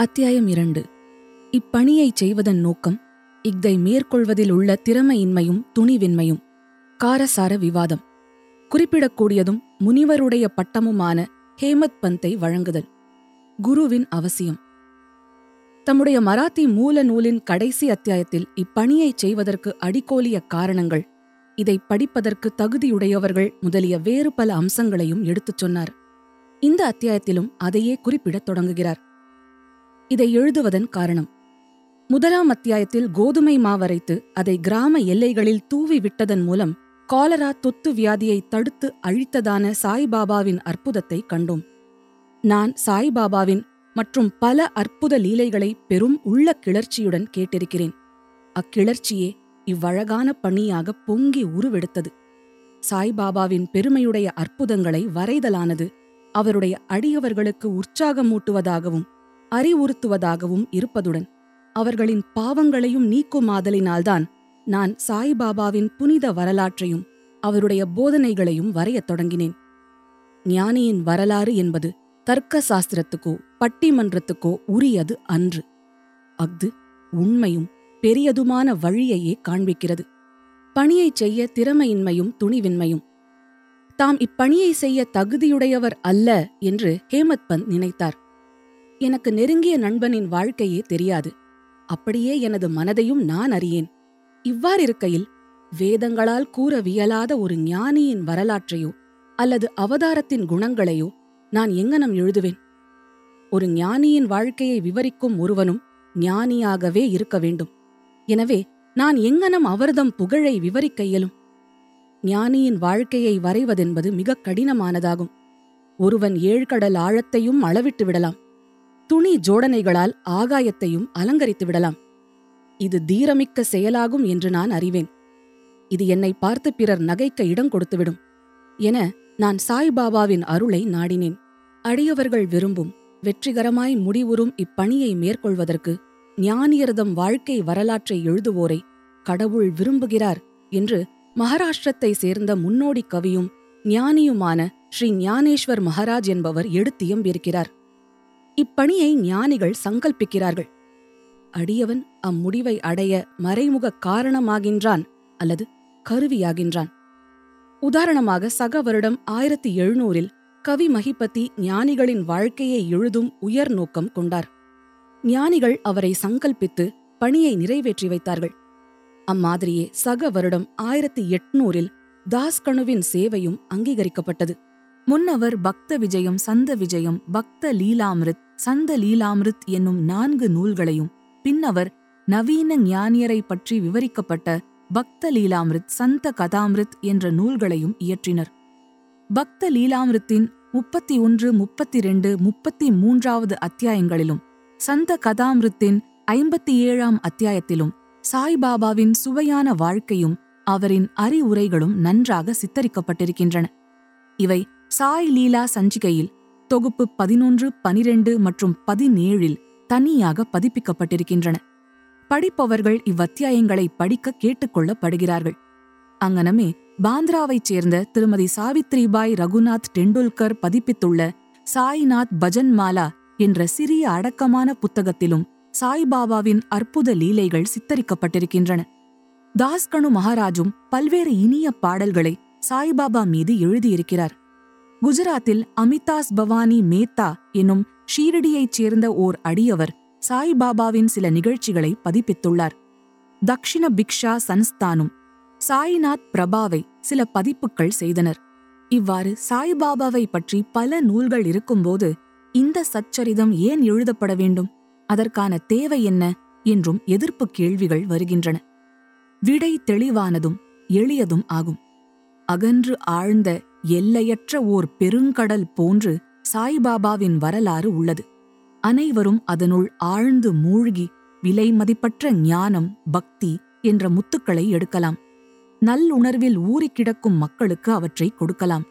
அத்தியாயம் இரண்டு. இப்பணியைச் செய்வதன் நோக்கம் இஃதை மேற்கொள்வதில் உள்ள திறமையின்மையும் துணிவின்மையும். காரசார விவாதம். குறிப்பிடக்கூடியதும் முனிவருடைய பட்டமுமான ஹேமத் பந்தை வழங்குதல். குருவின் அவசியம். தம்முடைய மராத்தி மூல நூலின் கடைசி அத்தியாயத்தில் இப்பணியைச் செய்வதற்கு அடிக்கோலிய காரணங்கள் இதை படிப்பதற்கு தகுதியுடையவர்கள் முதலிய வேறு பல அம்சங்களையும் எடுத்துச் சொன்னார். இந்த அத்தியாயத்திலும் அதையே குறிப்பிடத் தொடங்குகிறார். இதை எழுதுவதன் காரணம். முதலாம் அத்தியாயத்தில் கோதுமை மாவரைத்து அதை கிராம எல்லைகளில் தூவி விட்டதன் மூலம் காலரா தொத்து வியாதியை தடுத்து அழித்ததான சாய்பாபாவின் அற்புதத்தை கண்டோம். நான் சாய்பாபாவின் மற்றும் பல அற்புத லீலைகளை பெரும் உள்ள கிளர்ச்சியுடன் கேட்டிருக்கிறேன். அக்கிளர்ச்சியே இவ்வழகான பணியாக பொங்கி உருவெடுத்தது. சாய்பாபாவின் பெருமையுடைய அற்புதங்களை வரைதலானது அவருடைய அடியவர்களுக்கு உற்சாகமூட்டுவதாகவும் அறிவுறுத்துவதாகவும் இருப்பதுடன் அவர்களின் பாவங்களையும் நீக்குமாதலினால்தான் நான் சாய்பாபாவின் புனித வரலாற்றையும் அவருடைய போதனைகளையும் வரையத் தொடங்கினேன். ஞானியின் வரலாறு என்பது தர்க்க சாஸ்திரத்துக்கோ பட்டிமன்றத்துக்கோ உரியது அன்று. அஃது உண்மையும் பெரியதுமான வழியையே காண்பிக்கிறது. பணியைச் செய்ய திறமையின்மையும் துணிவின்மையும். தாம் இப்பணியை செய்ய தகுதியுடையவர் அல்ல என்று ஹேமத் பந்த் நினைத்தார். எனக்கு நெருங்கிய நண்பனின் வாழ்க்கையே தெரியாது. அப்படியே எனது மனதையும் நான் அறியேன். இவ்வாறிருக்கையில் வேதங்களால் கூற வியலாத ஒரு ஞானியின் வரலாற்றையோ அல்லது அவதாரத்தின் குணங்களையோ நான் எங்கனம் எழுதுவேன்? ஒரு ஞானியின் வாழ்க்கையை விவரிக்கும் ஒருவனும் ஞானியாகவே இருக்க வேண்டும். எனவே நான் எங்கனம் அவர்தம் புகழை விவரிக்க இயலும்? ஞானியின் வாழ்க்கையை வரைவதென்பது மிகக் கடினமானதாகும். ஒருவன் ஏழ்கடல் ஆழத்தையும் அளவிட்டு விடலாம். துணி ஜோடனைகளால் ஆகாயத்தையும் அலங்கரித்து விடலாம். இது தீரமிக்க செயலாகும் என்று நான் அறிவேன். இது என்னை பார்த்து பிறர் நகைக்க இடம் கொடுத்துவிடும். என நான் சாய்பாபாவின் அருளை நாடினேன். அடியவர்கள் விரும்பும் வெற்றிகரமாய் முடிவுறும் இப்பணியை மேற்கொள்வதற்கு ஞானியர்தம் வாழ்க்கை வரலாற்றை எழுதுவோரை கடவுள் விரும்புகிறார் என்று மகாராஷ்டிரத்தை சேர்ந்த முன்னோடி கவியும் ஞானியுமான ஸ்ரீ ஞானேஸ்வர் மகாராஜ் என்பவர் எடுத்தியம்பியிருக்கிறார் இப்பணியை ஞானிகள் சங்கல்பிக்கிறார்கள். அடியவன் அம்முடிவை அடைய மறைமுக காரணமாகின்றான் அல்லது கருவியாகின்றான். உதாரணமாக சக வருடம் ஆயிரத்தி எழுநூறில் கவி மகிபதி ஞானிகளின் வாழ்க்கையை எழுதும் உயர் நோக்கம் கொண்டார். ஞானிகள் அவரை சங்கல்பித்து பணியை நிறைவேற்றி வைத்தார்கள். அம்மாதிரியே சக வருடம் ஆயிரத்தி எட்நூறில் தாஸ்கணுவின் சேவையும் அங்கீகரிக்கப்பட்டது. முன்னவர் பக்த விஜயம் சந்த விஜயம் பக்த லீலாமிருத் சந்த லீலாமிருத் என்னும் நான்கு நூல்களையும் பின்னவர் நவீன ஞானியரை பற்றி விவரிக்கப்பட்ட பக்த லீலாமிருத் சந்த கதாமிருத் என்ற நூல்களையும் இயற்றினர். பக்த லீலாமிருத்தின் முப்பத்தி ஒன்று முப்பத்தி ரெண்டு முப்பத்தி மூன்றாவது அத்தியாயங்களிலும் சந்த கதாமிருத்தின் ஐம்பத்தி ஏழாம் அத்தியாயத்திலும் சாய்பாபாவின் சுவையான வாழ்க்கையும் அவரின் அறிவுரைகளும் நன்றாக சித்தரிக்கப்பட்டிருக்கின்றன. இவை சாய் லீலா சஞ்சிகையில் தொகுப்பு பதினொன்று பனிரெண்டு மற்றும் பதினேழில் தனியாக பதிப்பிக்கப்பட்டிருக்கின்றன. படிப்பவர்கள் இவ்வத்தியாயங்களை படிக்க கேட்டுக்கொள்ளப்படுகிறார்கள். அங்கனமே பாந்திராவைச் சேர்ந்த திருமதி சாவித்ரிபாய் ரகுநாத் டெண்டுல்கர் பதிப்பித்துள்ள சாய்நாத் பஜன்மாலா என்ற சிறிய அடக்கமான புத்தகத்திலும் சாய்பாபாவின் அற்புத லீலைகள் சித்தரிக்கப்பட்டிருக்கின்றன. தாஸ்கனு மகாராஜும் பல்வேறு இனிய பாடல்களை சாய்பாபா மீது எழுதியிருக்கிறார். குஜராத்தில் அமிதாஸ் பவானி மேத்தா என்னும் ஷீரடியைச் சேர்ந்த ஓர் அடியவர் சாய்பாபாவின் சில நிகழ்ச்சிகளை பதிப்பித்துள்ளார். தக்ஷிண பிக்ஷா சன்ஸ்தானும் சாய்நாத் பிரபாவை சில பதிப்புகள் செய்தனர். இவ்வாறு சாய்பாபாவை பற்றி பல நூல்கள் இருக்கும்போது இந்த சச்சரிதம் ஏன் எழுதப்பட வேண்டும்? அதற்கான தேவை என்ன? என்றும் எதிர்ப்பு கேள்விகள் வருகின்றன. விடை தெளிவானதும் எளியதும் ஆகும். அகன்று ஆழ்ந்த எல்லையற்ற ஓர் பெருங்கடல் போன்று சாய்பாபாவின் வரலாறு உள்ளது. அனைவரும் அதனுள் ஆழ்ந்து மூழ்கி விலை மதிப்பற்ற ஞானம் பக்தி என்ற முத்துக்களை எடுக்கலாம். நல்லுணர்வில் ஊறிக்கிடக்கும் மக்களுக்கு அவற்றை கொடுக்கலாம்.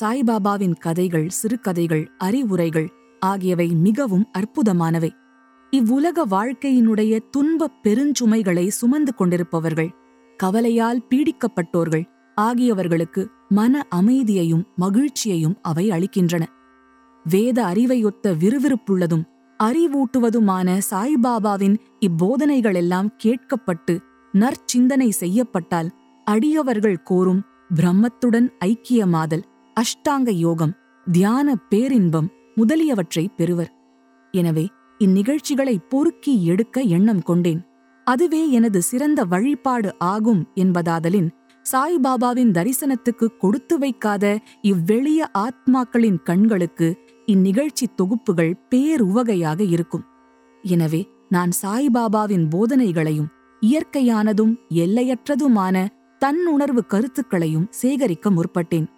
சாய்பாபாவின் கதைகள் சிறுகதைகள் அறிவுரைகள் ஆகியவை மிகவும் அற்புதமானவை. இவ்வுலக வாழ்க்கையினுடைய துன்பப் பெருஞ்சுமைகளை சுமந்து கொண்டிருப்பவர்கள் கவலையால் பீடிக்கப்பட்டோர்கள் ஆகியவர்களுக்கு மன அமைதியையும் மகிழ்ச்சியையும் அவை அளிக்கின்றன. வேத அறிவையொத்த விறுவிறுப்புள்ளதும் அறிவூட்டுவதுமான சாய்பாபாவின் இப்போதனைகளெல்லாம் கேட்கப்பட்டு நற்சிந்தனை செய்யப்பட்டால் அடியவர்கள் கோரும் பிரம்மத்துடன் ஐக்கியமாதல் அஷ்டாங்க யோகம் தியான பேரின்பம் முதலியவற்றை பெறுவர். எனவே இந்நிகழ்ச்சிகளை பொறுக்கி எடுக்க எண்ணம் கொண்டேன். அதுவே எனது சிறந்த வழிபாடு ஆகும் என்பதாதலின் சாய்பாபாவின் தரிசனத்துக்கு கொடுத்து வைக்காத இவ்வெளிய ஆத்மாக்களின் கண்களுக்கு இந்நிகழ்ச்சி தொகுப்புகள் பேருவகையாக இருக்கும். எனவே நான் சாய்பாபாவின் போதனைகளையும் இயற்கையானதும் எல்லையற்றதுமான தன்னுணர்வு கருத்துக்களையும் சேகரிக்க முற்பட்டேன்.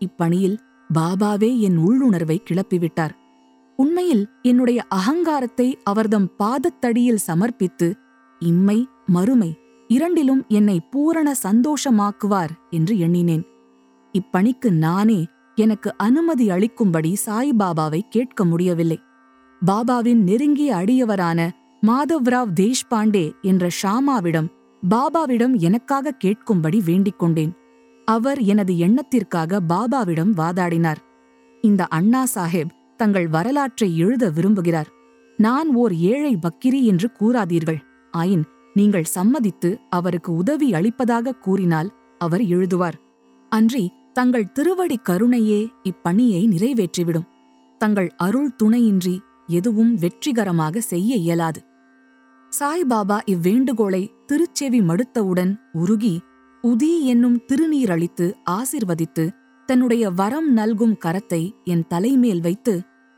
இப்பணியில் பாபாவே என் உள்ளுணர்வை கிளப்பிவிட்டார். உண்மையில் என்னுடைய அகங்காரத்தை அவர்தம் பாதத்தடியில் சமர்ப்பித்து இம்மை மறுமை இரண்டிலும் என்னை பூரண சந்தோஷமாக்குவார் என்று எண்ணினேன். இப்பணிக்கு நானே எனக்கு அனுமதி அளிக்கும்படி சாய்பாபாவை கேட்க முடியவில்லை. பாபாவின் நெருங்கிய அடியவரான மாதவ்ராவ் தேஷ்பாண்டே என்ற ஷாமாவிடம் பாபாவிடம் எனக்காக கேட்கும்படி வேண்டிக் கொண்டேன். அவர் எனது எண்ணத்திற்காக பாபாவிடம் வாதாடினார். இந்த அண்ணா சாஹேப் தங்கள் வரலாற்றை எழுத விரும்புகிறார். நான் ஓர் ஏழை பக்கிரி என்று கூறாதீர்கள். ஆயின் நீங்கள் சம்மதித்து அவருக்கு உதவி அளிப்பதாக கூறினால் அவர் எழுதுவார். அன்றி தங்கள் திருவடி கருணையே இப்பணியை நிறைவேற்றிவிடும். தங்கள் அருள் துணையின்றி எதுவும் வெற்றிகரமாக செய்ய இயலாது. சாய்பாபா இவ்வேண்டுகோளை திருச்செவி மடுத்தவுடன் உருகி உதி என்னும் திருநீரளித்து ஆசிர்வதித்து தன்னுடைய வரம் நல்கும் கரத்தை என் தலைமேல் வைத்து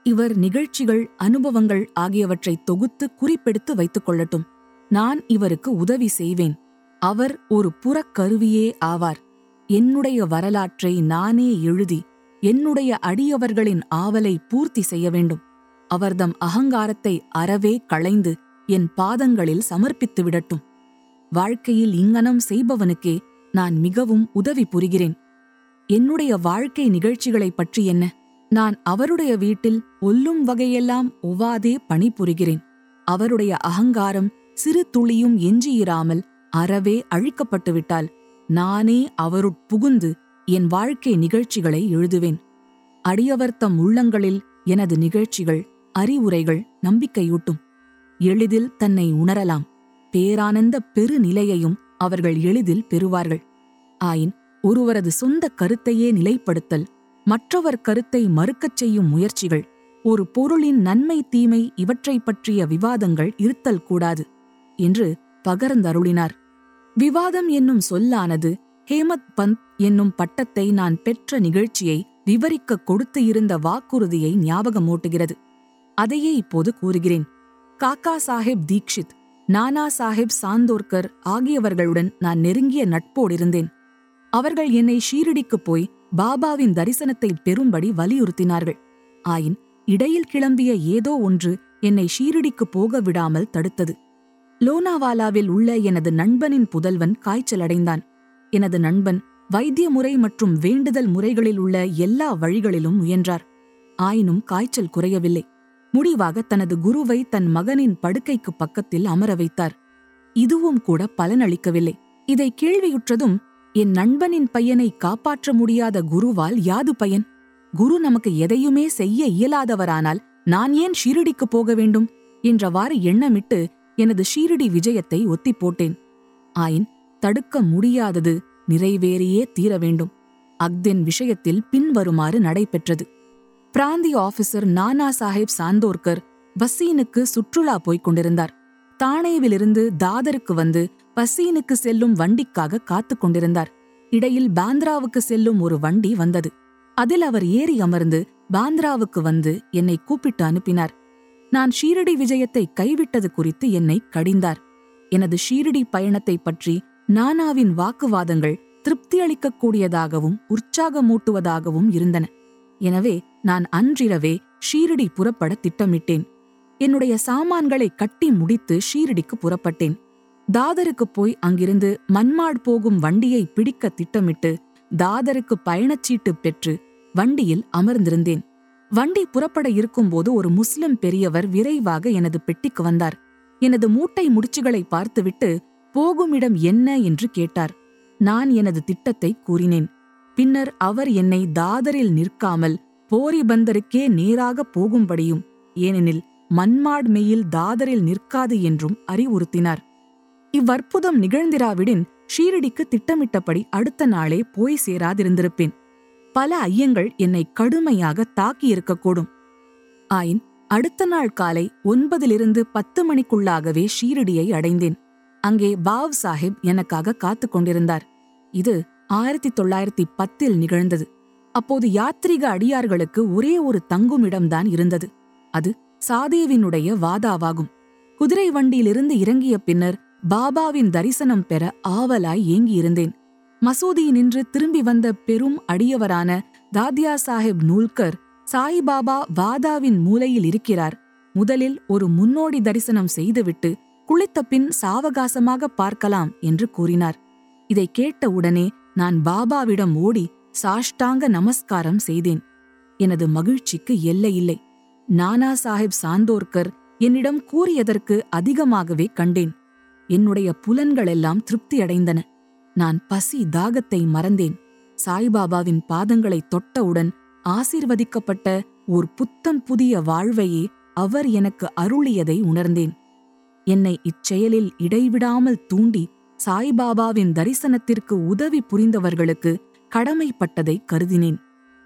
இவர் நிகழ்ச்சிகள் அனுபவங்கள் ஆகியவற்றை தொகுத்து குறிப்பெடுத்து வைத்துக் கொள்ளட்டும். நான் இவருக்கு உதவி செய்வேன். அவர் ஒரு புறக்கருவியே ஆவார். என்னுடைய வரலாற்றை நானே எழுதி என்னுடைய அடியவர்களின் ஆவலை பூர்த்தி செய்ய வேண்டும். அவர்தம் அகங்காரத்தை அறவே களைந்து என் பாதங்களில் சமர்ப்பித்து விடட்டும். வாழ்க்கையில் இங்கனம் செய்பவனுக்கே நான் மிகவும் உதவி புரிகிறேன். என்னுடைய வாழ்க்கை நிகழ்ச்சிகளைப் பற்றி என்ன? நான் அவருடைய வீட்டில் ஒல்லும் வகையெல்லாம் ஒவ்வாதே பணிபுரிகிறேன். அவருடைய அகங்காரம் சிறு துளியும் எஞ்சியிராமல் அறவே அழிக்கப்பட்டுவிட்டால் நானே அவருட் புகுந்து என் வாழ்க்கை நிகழ்ச்சிகளை எழுதுவேன். அடியவர்த்தம் உள்ளங்களில் எனது நிகழ்ச்சிகள் அறிவுரைகள் நம்பிக்கையூட்டும். எளிதில் தன்னை உணரலாம். பேரானந்த பெருநிலையையும் அவர்கள் எளிதில் பெறுவார்கள். ஆயின் ஒருவரது சொந்த கருத்தையே நிலைப்படுத்தல் மற்றவர் கருத்தை மறுக்கச் செய்யும் முயற்சிகள் ஒரு பொருளின் நன்மை தீமை இவற்றைப் பற்றிய விவாதங்கள் இருத்தல் கூடாது. என்று பகர்ந்தருளினார். விவாதம் என்னும் சொல்லானது ஹேமத் பந்த் என்னும் பட்டத்தை நான் பெற்ற நிகழ்ச்சியை விவரிக்க கொடுத்து இருந்த வாக்குறுதியை ஞாபகமூட்டுகிறது. அதையே இப்போது கூறுகிறேன். காக்கா சாஹிப் தீக்ஷித் நானா சாஹிப் சாந்தோர்கர் ஆகியவர்களுடன் நான் நெருங்கிய நட்போடு இருந்தேன் அவர்கள் என்னை ஷீரடிக்குப் போய் பாபாவின் தரிசனத்தை பெறும்படி வலியுறுத்தினார்கள். ஆயின் இடையில் கிளம்பிய ஏதோ ஒன்று என்னை ஷீரடிக்கு போக விடாமல் தடுத்தது. லோனாவாலாவில் உள்ள எனது நண்பனின் புதல்வன் காய்ச்சலடைந்தான். எனது நண்பன் வைத்திய முறை மற்றும் வேண்டுதல் முறைகளில் உள்ள எல்லா வழிகளிலும் முயன்றார். ஆயினும் காய்ச்சல் குறையவில்லை. முடிவாக தனது குருவை தன் மகனின் படுக்கைக்கு பக்கத்தில் அமர வைத்தார். இதுவும் கூட பலனளிக்கவில்லை. இதை கேள்வியுற்றதும் என் நண்பனின் பையனை காப்பாற்ற முடியாத குருவால் யாது பயன்? குரு நமக்கு எதையுமே செய்ய இயலாதவரானால் நான் ஏன் ஷீரடிக்கு போக வேண்டும்? என்றவாறு எண்ணமிட்டு எனது ஷீரடி விஜயத்தை ஒத்திப் போட்டேன். ஆயின் தடுக்க முடியாதது நிறைவேறியே தீர வேண்டும். அக்தின் விஷயத்தில் பின்வருமாறு நடைபெற்றது. பிராந்திய ஆபீசர் நானா சாஹேப் சாந்தோர்கர் பசீனுக்கு சுற்றுலா போய்க் கொண்டிருந்தார். தானேவிலிருந்து தாதருக்கு வந்து பசீனுக்கு செல்லும் வண்டிக்காக காத்துக் கொண்டிருந்தார். இடையில் பாந்திராவுக்கு செல்லும் ஒரு வண்டி வந்தது. அதில் அவர் ஏறி அமர்ந்து பாந்திராவுக்கு வந்து என்னை கூப்பிட்டு அனுப்பினார். நான் ஷீரடி விஜயத்தை கைவிட்டது குறித்து என்னை கடிந்தார். எனது ஷீரடி பயணத்தைப் பற்றி நானாவின் வாக்குவாதங்கள் திருப்தியளிக்கக்கூடியதாகவும் உற்சாகமூட்டுவதாகவும் இருந்தன. எனவே நான் அன்றிரவே ஷீரடி புறப்பட திட்டமிட்டேன். என்னுடைய சாமான்களை கட்டி முடித்து ஷீரடிக்கு புறப்பட்டேன். தாதருக்கு போய் அங்கிருந்து மன்மாட் போகும் வண்டியை பிடிக்க திட்டமிட்டு தாதருக்கு பயணச்சீட்டு பெற்று வண்டியில் அமர்ந்திருந்தேன். வண்டி புறப்பட இருக்கும்போது ஒரு முஸ்லிம் பெரியவர் விரைவாக எனது பெட்டிக்கு வந்தார். எனது மூட்டை முடிச்சுகளை பார்த்துவிட்டு போகுமிடம் என்ன என்று கேட்டார். நான் எனது திட்டத்தை கூறினேன். பின்னர் அவர் என்னை தாதரில் நிற்காமல் போரிபந்தருக்கே நேராக போகும்படியும் ஏனெனில் மன்மாட் மெயில் தாதரில் நிற்காது என்றும் அறிவுறுத்தினார். இவ்வற்புதம் நிகழ்ந்திராவிடின் ஷீரடிக்கு திட்டமிட்டபடி அடுத்த நாளே போய் சேராதிருந்திருப்பேன். பல ஐயங்கள் என்னை கடுமையாக தாக்கியிருக்கக்கூடும் ஆயின் அடுத்த நாள் காலை ஒன்பதிலிருந்து பத்து மணிக்குள்ளாகவே ஷீரடியை அடைந்தேன். அங்கே பாவ் சாஹிப் எனக்காக காத்துக் கொண்டிருந்தார். இது ஆயிரத்தி தொள்ளாயிரத்தி பத்தில் நிகழ்ந்தது. அப்போது யாத்ரீக அடியார்களுக்கு ஒரே ஒரு தங்குமிடம்தான் இருந்தது. அது சாதேவினுடைய வாதாவாகும். குதிரை வண்டியிலிருந்து இறங்கிய பின்னர் பாபாவின் தரிசனம் பெற ஆவலாய் ஏங்கியிருந்தேன். மசூதியினின்று திரும்பி வந்த பெரும் அடியவரான தாத்யா சாஹிப் நூல்கர் சாய்பாபா வாதாவின் மூலையில் இருக்கிறார். முதலில் ஒரு முன்னோடி தரிசனம் செய்துவிட்டு குளித்த பின் சாவகாசமாக பார்க்கலாம் என்று கூறினார். இதை கேட்ட உடனே நான் பாபாவிடம் ஓடி சாஷ்டாங்க நமஸ்காரம் செய்தேன். எனது மகிழ்ச்சிக்கு எல்லையில்லை நானா சாஹிப் சாந்தோர்கர் என்னிடம் கூறியதற்கு அதிகமாகவே கண்டேன். என்னுடைய புலன்களெல்லாம் திருப்தியடைந்தன. நான் பசி தாகத்தை மறந்தேன். சாய்பாபாவின் பாதங்களை தொட்டவுடன் ஆசீர்வதிக்கப்பட்ட ஓர் புத்தம் புதிய வாழ்வையே அவர் எனக்கு அருளியதை உணர்ந்தேன். என்னை இச்செயலில் இடைவிடாமல் தூண்டி சாய்பாபாவின் தரிசனத்திற்கு உதவி புரிந்தவர்களுக்கு கடமைப்பட்டதை கருதினேன்.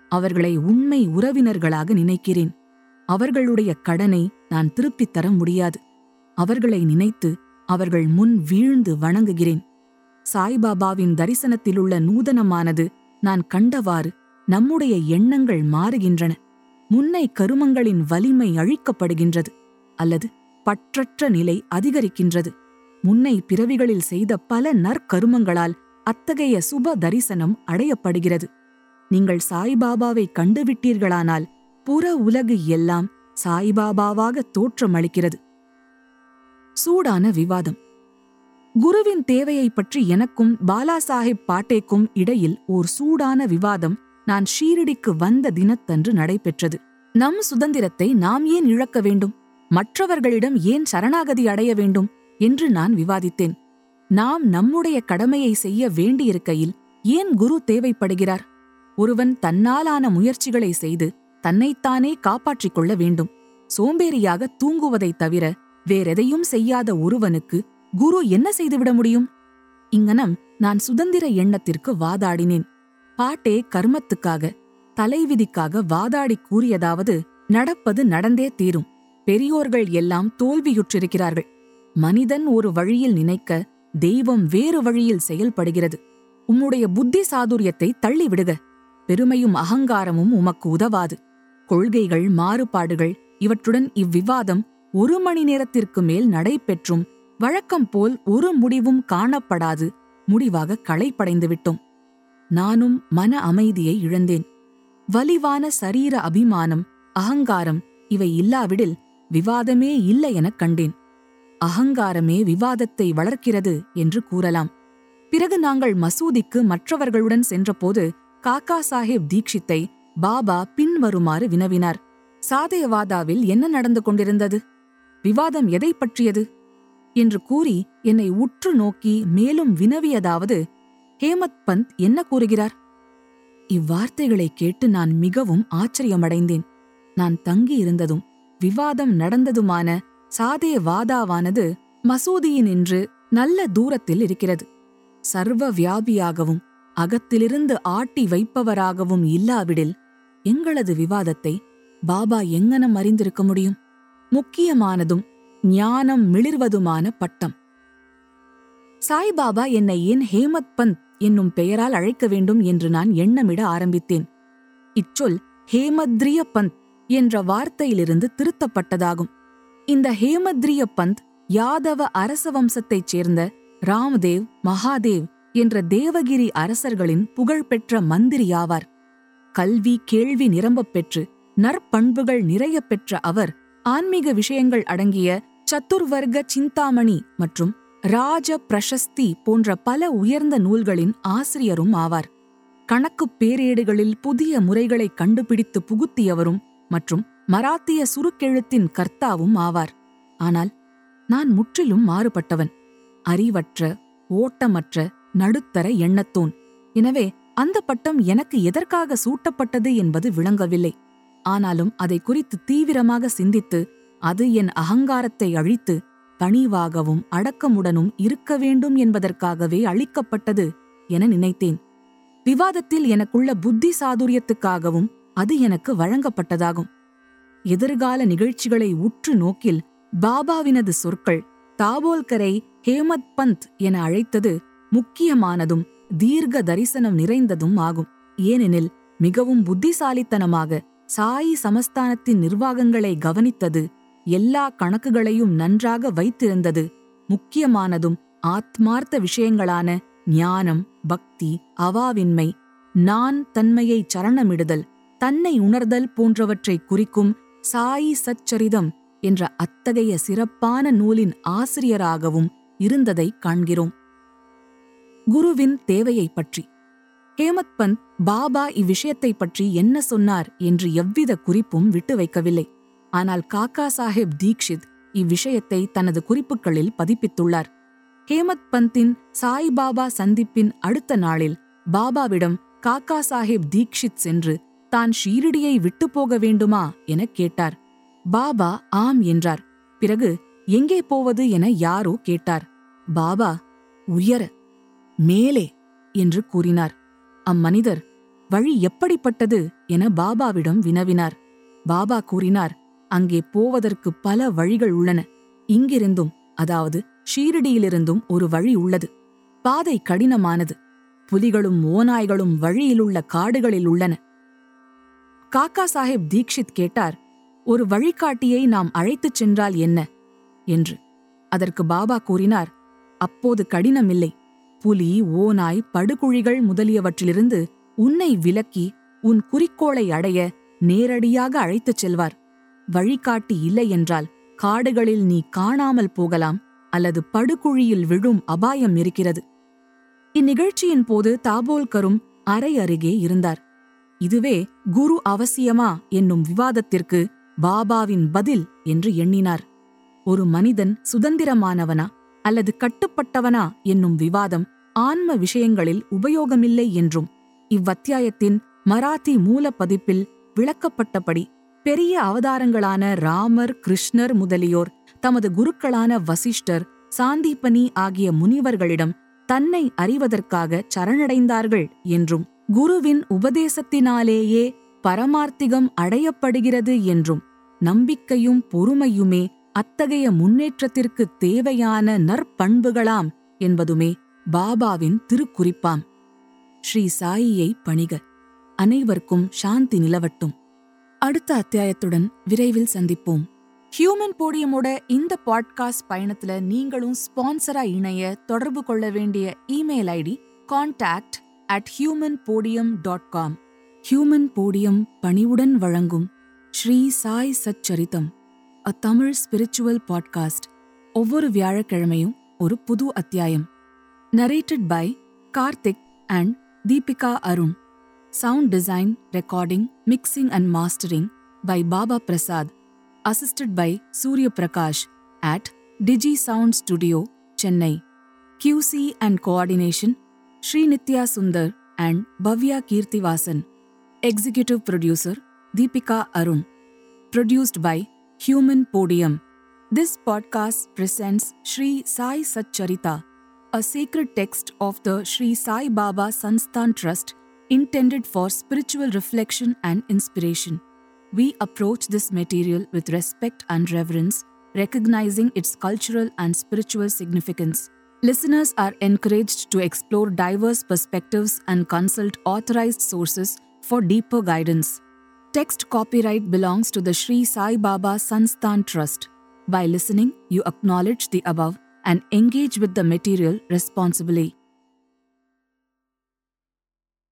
அவர்களை உண்மை உறவினர்களாக நினைக்கிறேன். அவர்களுடைய கடனை நான் திருப்பித் தர முடியாது. அவர்களை நினைத்து அவர்கள் முன் வீழ்ந்து வணங்குகிறேன். சாய்பாபாவின் தரிசனத்திலுள்ள நூதனமானது நான் கண்டவாறு நம்முடைய எண்ணங்கள் மாறுகின்றன. முன்னை கருமங்களின் வலிமை அழிக்கப்படுகின்றது அல்லது பற்றற்ற நிலை அதிகரிக்கின்றது. முன்னை பிறவிகளில் செய்த பல நற்கருமங்களால் அத்தகைய சுப தரிசனம் அடையப்படுகிறது. நீங்கள் சாய்பாபாவை கண்டுவிட்டீர்களானால் புற உலகு எல்லாம் சாய்பாபாவாக தோற்றமளிக்கிறது. சூடான விவாதம். குருவின் தேவையைப் பற்றி எனக்கும் பாலாசாஹிப் பாட்டேக்கும் இடையில் ஓர் சூடான விவாதம் நான் ஷீரடிக்கு வந்த தினத்தன்று நடைபெற்றது. நம் சுதந்திரத்தை நாம் ஏன் இழக்க வேண்டும்? மற்றவர்களிடம் ஏன் சரணாகதி அடைய வேண்டும்? என்று நான் விவாதித்தேன். நாம் நம்முடைய கடமையை செய்ய வேண்டியிருக்கையில் ஏன் குரு தேவைப்படுகிறார்? ஒருவன் தன்னாலான முயற்சிகளை செய்து தன்னைத்தானே காப்பாற்றிக் கொள்ள வேண்டும். சோம்பேறியாக தூங்குவதைத் தவிர வேறெதையும் செய்யாத ஒருவனுக்கு குரு என்ன செய்துவிட முடியும்? இங்கனம் நான் சுதந்திர எண்ணத்திற்கு வாதாடினேன். பாட்டே கர்மத்துக்காக தலைவிதிக்காக வாதாடி கூறியதாவது நடப்பது நடந்தே தீரும். பெரியோர்கள் எல்லாம் தோல்வியுற்றிருக்கிறார்கள். மனிதன் ஒரு வழியில் நினைக்க தெய்வம் வேறு வழியில் செயல்படுகிறது. உம்முடைய புத்தி சாதுரியத்தை தள்ளிவிடுக. பெருமையும் அகங்காரமும் உமக்கு உதவாது. கொள்கைகள் மாறுபாடுகள் இவற்றுடன் இவ்விவாதம் ஒரு மணி நேரத்திற்கு மேல் நடைபெற்றும் வழக்கம் போல் ஒரு முடிவும் காணப்படாது. முடிவாக களைப்படைந்து விட்டோம். நானும் மன அமைதியை இழந்தேன். வலிவான சரீர அபிமானம் அகங்காரம் இவை இல்லாவிடில் விவாதமே இல்லை எனக் கண்டேன். அகங்காரமே விவாதத்தை வளர்க்கிறது என்று கூறலாம். பிறகு நாங்கள் மசூதிக்கு மற்றவர்களுடன் சென்றபோது காக்கா சாஹேப் தீக்ஷித்தை பாபா பின்வருமாறு வினவினார். சாதயவாதாவில் என்ன நடந்து கொண்டிருந்தது? விவாதம் எதை பற்றியது? என்று கூறி என்னை உற்று நோக்கி மேலும் வினவியதாவது ஹேமத் பந்த் என்ன கூறுகிறார்? இவ்வார்த்தைகளை கேட்டு நான் மிகவும் ஆச்சரியமடைந்தேன். நான் தங்கியிருந்ததும் விவாதம் நடந்ததுமான சாதே வாதாவானது மசூதியினின்று நல்ல தூரத்தில் இருக்கிறது. சர்வ வியாபியாகவும் அகத்திலிருந்து ஆட்டி வைப்பவராகவும் இல்லாவிடில் எங்களது விவாதத்தை பாபா எங்கனம் அறிந்திருக்க முடியும்? முக்கியமானதும் ஞானம் மிளிர்வதுமான பட்டம். சாய்பாபா என்னை ஏன் ஹேமத் பந்த் என்னும் பெயரால் அழைக்க வேண்டும் என்று நான் எண்ணமிட ஆரம்பித்தேன். இச்சொல் ஹேமத்ரிய பந்த் என்ற வார்த்தையிலிருந்து திருத்தப்பட்டதாகும். இந்த ஹேமத்ரிய பந்த் யாதவ அரச வம்சத்தைச் சேர்ந்த ராம்தேவ் மகாதேவ் என்ற தேவகிரி அரசர்களின் புகழ்பெற்ற மந்திரியாவார். கல்வி கேள்வி நிரம்பப் பெற்று நற்பண்புகள் நிறைய பெற்ற அவர் ஆன்மீக விஷயங்கள் அடங்கிய சத்துர்வர்க்க சிந்தாமணி மற்றும் ராஜ பிரசஸ்தி போன்ற பல உயர்ந்த நூல்களின் ஆசிரியரும் ஆவார். கணக்குப் பேரேடுகளில் புதிய முறைகளை கண்டுபிடித்து புகுத்தியவரும் மற்றும் மராத்திய சுருக்கெழுத்தின் கர்த்தாவும் ஆவார். ஆனால் நான் முற்றிலும் மாறுபட்டவன். அறிவற்ற ஓட்டமற்ற நடுத்தர எண்ணத்தோன். எனவே அந்த பட்டம் எனக்கு எதற்காக சூட்டப்பட்டது என்பது விளங்கவில்லை. ஆனாலும் அதை குறித்து தீவிரமாக சிந்தித்து அது என் அகங்காரத்தை அழித்து பணிவாகவும் அடக்கமுடனும் இருக்க வேண்டும் என்பதற்காகவே அளிக்கப்பட்டது என நினைத்தேன். விவாதத்தில் எனக்குள்ள புத்தி சாதுரியத்துக்காகவும் அது எனக்கு வழங்கப்பட்டதாகும். எதிர்கால நிகழ்ச்சிகளை உற்று நோக்கில் பாபாவினது சொற்கள் தாபோல்கரை ஹேமத் பந்த் என அழைத்தது முக்கியமானதும் தீர்க்க தரிசனம் நிறைந்ததும் ஆகும். ஏனெனில் மிகவும் புத்திசாலித்தனமாக சாயி சமஸ்தானத்தின் நிர்வாகங்களை கவனித்தது எல்லா கணக்குகளையும் நன்றாக வைத்திருந்தது. முக்கியமானதும் ஆத்மார்த்த விஷயங்களான ஞானம் பக்தி அவாவின்மை நான் தன்மையை சரணமிடுதல் தன்னை உணர்தல் போன்றவற்றை குறிக்கும் சாயி சச்சரிதம் என்ற அத்தகைய சிறப்பான நூலின் ஆசிரியராகவும் இருந்ததை காண்கிறோம். குருவின் தேவையைப் பற்றி. ஹேமத் பந்த் பாபா இவ்விஷயத்தைப் பற்றி என்ன சொன்னார் என்று எவ்வித குறிப்பும் விட்டு வைக்கவில்லை. ஆனால் காக்கா சாஹிப் தீக்ஷித் இவ்விஷயத்தை தனது குறிப்புகளில் பதிப்பித்துள்ளார். ஹேமத் பந்தின் சாய்பாபா சந்திப்பின் அடுத்த நாளில் பாபாவிடம் காக்கா சாஹிப் தீக்ஷித் சென்று தான் ஷீரடியை விட்டு போக வேண்டுமா எனக் கேட்டார். பாபா ஆம் என்றார். பிறகு எங்கே போவது என யாரோ கேட்டார். பாபா உயர மேலே என்று கூறினார். அம்மனிதர் வழி எப்படிப்பட்டது என பாபாவிடம் வினவினார். பாபா கூறினார் அங்கே போவதற்கு பல வழிகள் உள்ளன. இங்கிருந்தும் அதாவது ஷீரடியிலிருந்தும் ஒரு வழி உள்ளது. பாதை கடினமானது. புலிகளும் ஓநாய்களும் வழியிலுள்ள காடுகளில் உள்ளன. காக்கா சாஹேப் தீக்ஷித் கேட்டார் ஒரு வழிகாட்டியை நாம் அழைத்துச் சென்றால் என்ன? என்று. அதற்கு பாபா கூறினார் அப்போது கடினமில்லை. புலி ஓநாய் படுகுழிகள் முதலியவற்றிலிருந்து உன்னை விலக்கி உன் குறிக்கோளை அடைய நேரடியாக அழைத்துச் செல்வார். வழிகாட்டி இல்லை என்றால் காடுகளில் நீ காணாமல் போகலாம் அல்லது படுகுழியில் விழும் அபாயம் இருக்கிறது. இந்நிகழ்ச்சியின் போது தாபோல்கரும் அறை அருகே இருந்தார். இதுவே குரு அவசியமா என்னும் விவாதத்திற்கு பாபாவின் பதில் என்று எண்ணினார். ஒரு மனிதன் சுதந்திரமானவனா அல்லது கட்டுப்பட்டவனா என்னும் விவாதம் ஆன்ம விஷயங்களில் உபயோகமில்லை என்றும் இவ்வத்தியாயத்தின் மராத்தி மூலப்பதிப்பில் விளக்கப்பட்டபடி பெரிய அவதாரங்களான ராமர் கிருஷ்ணர் முதலியோர் தமது குருக்களான வசிஷ்டர் சாந்தீபனி ஆகிய முனிவர்களிடம் தன்னை அறிவதற்காக சரணடைந்தார்கள் என்றும் குருவின் உபதேசத்தினாலேயே பரமார்த்திகம் அடையப்படுகிறது என்றும் நம்பிக்கையும் பொறுமையுமே அத்தகைய முன்னேற்றத்திற்கு தேவையான நற்பண்புகளாம் என்பதுமே பாபாவின் திருக்குறிப்பாம். ஸ்ரீ சாயியை பணிக. அனைவருக்கும் சாந்தி நிலவட்டும். அடுத்த அத்தியாயத்துடன் விரைவில் சந்திப்போம். ஹியூமன் போடியமோட இந்த பாட்காஸ்ட் பயணத்துல நீங்களும் ஸ்பான்சரா இணைய தொடர்பு கொள்ள வேண்டிய email ID contact at Human Podium dot com Human Podium பணிவுடன் வழங்கும் Sri Sai Saccharitam a Tamil spiritual podcast ஒவ்வொரு வியாழக்கிழமையும் ஒரு புது அத்தியாயம். Narrated by Karthik and Deepika Arun Sound design, recording, mixing, and mastering by Baba Prasad, assisted by Surya Prakash at Digi Sound Studio, Chennai. QC and coordination Sri Nitya Sundar and Bhavya Kirtivasan. Executive producer Deepika Arun. Produced by Human Podium. This podcast presents Sri Sai Satcharita, a sacred text of the Sri Sai Baba Sansthan Trust intended for spiritual reflection and inspiration. We approach this material with respect and reverence, recognizing its cultural and spiritual significance. Listeners are encouraged to explore diverse perspectives and consult authorized sources for deeper guidance. Text copyright belongs to the Sri Sai Baba Sansthan Trust. By listening, you acknowledge the above and engage with the material responsibly.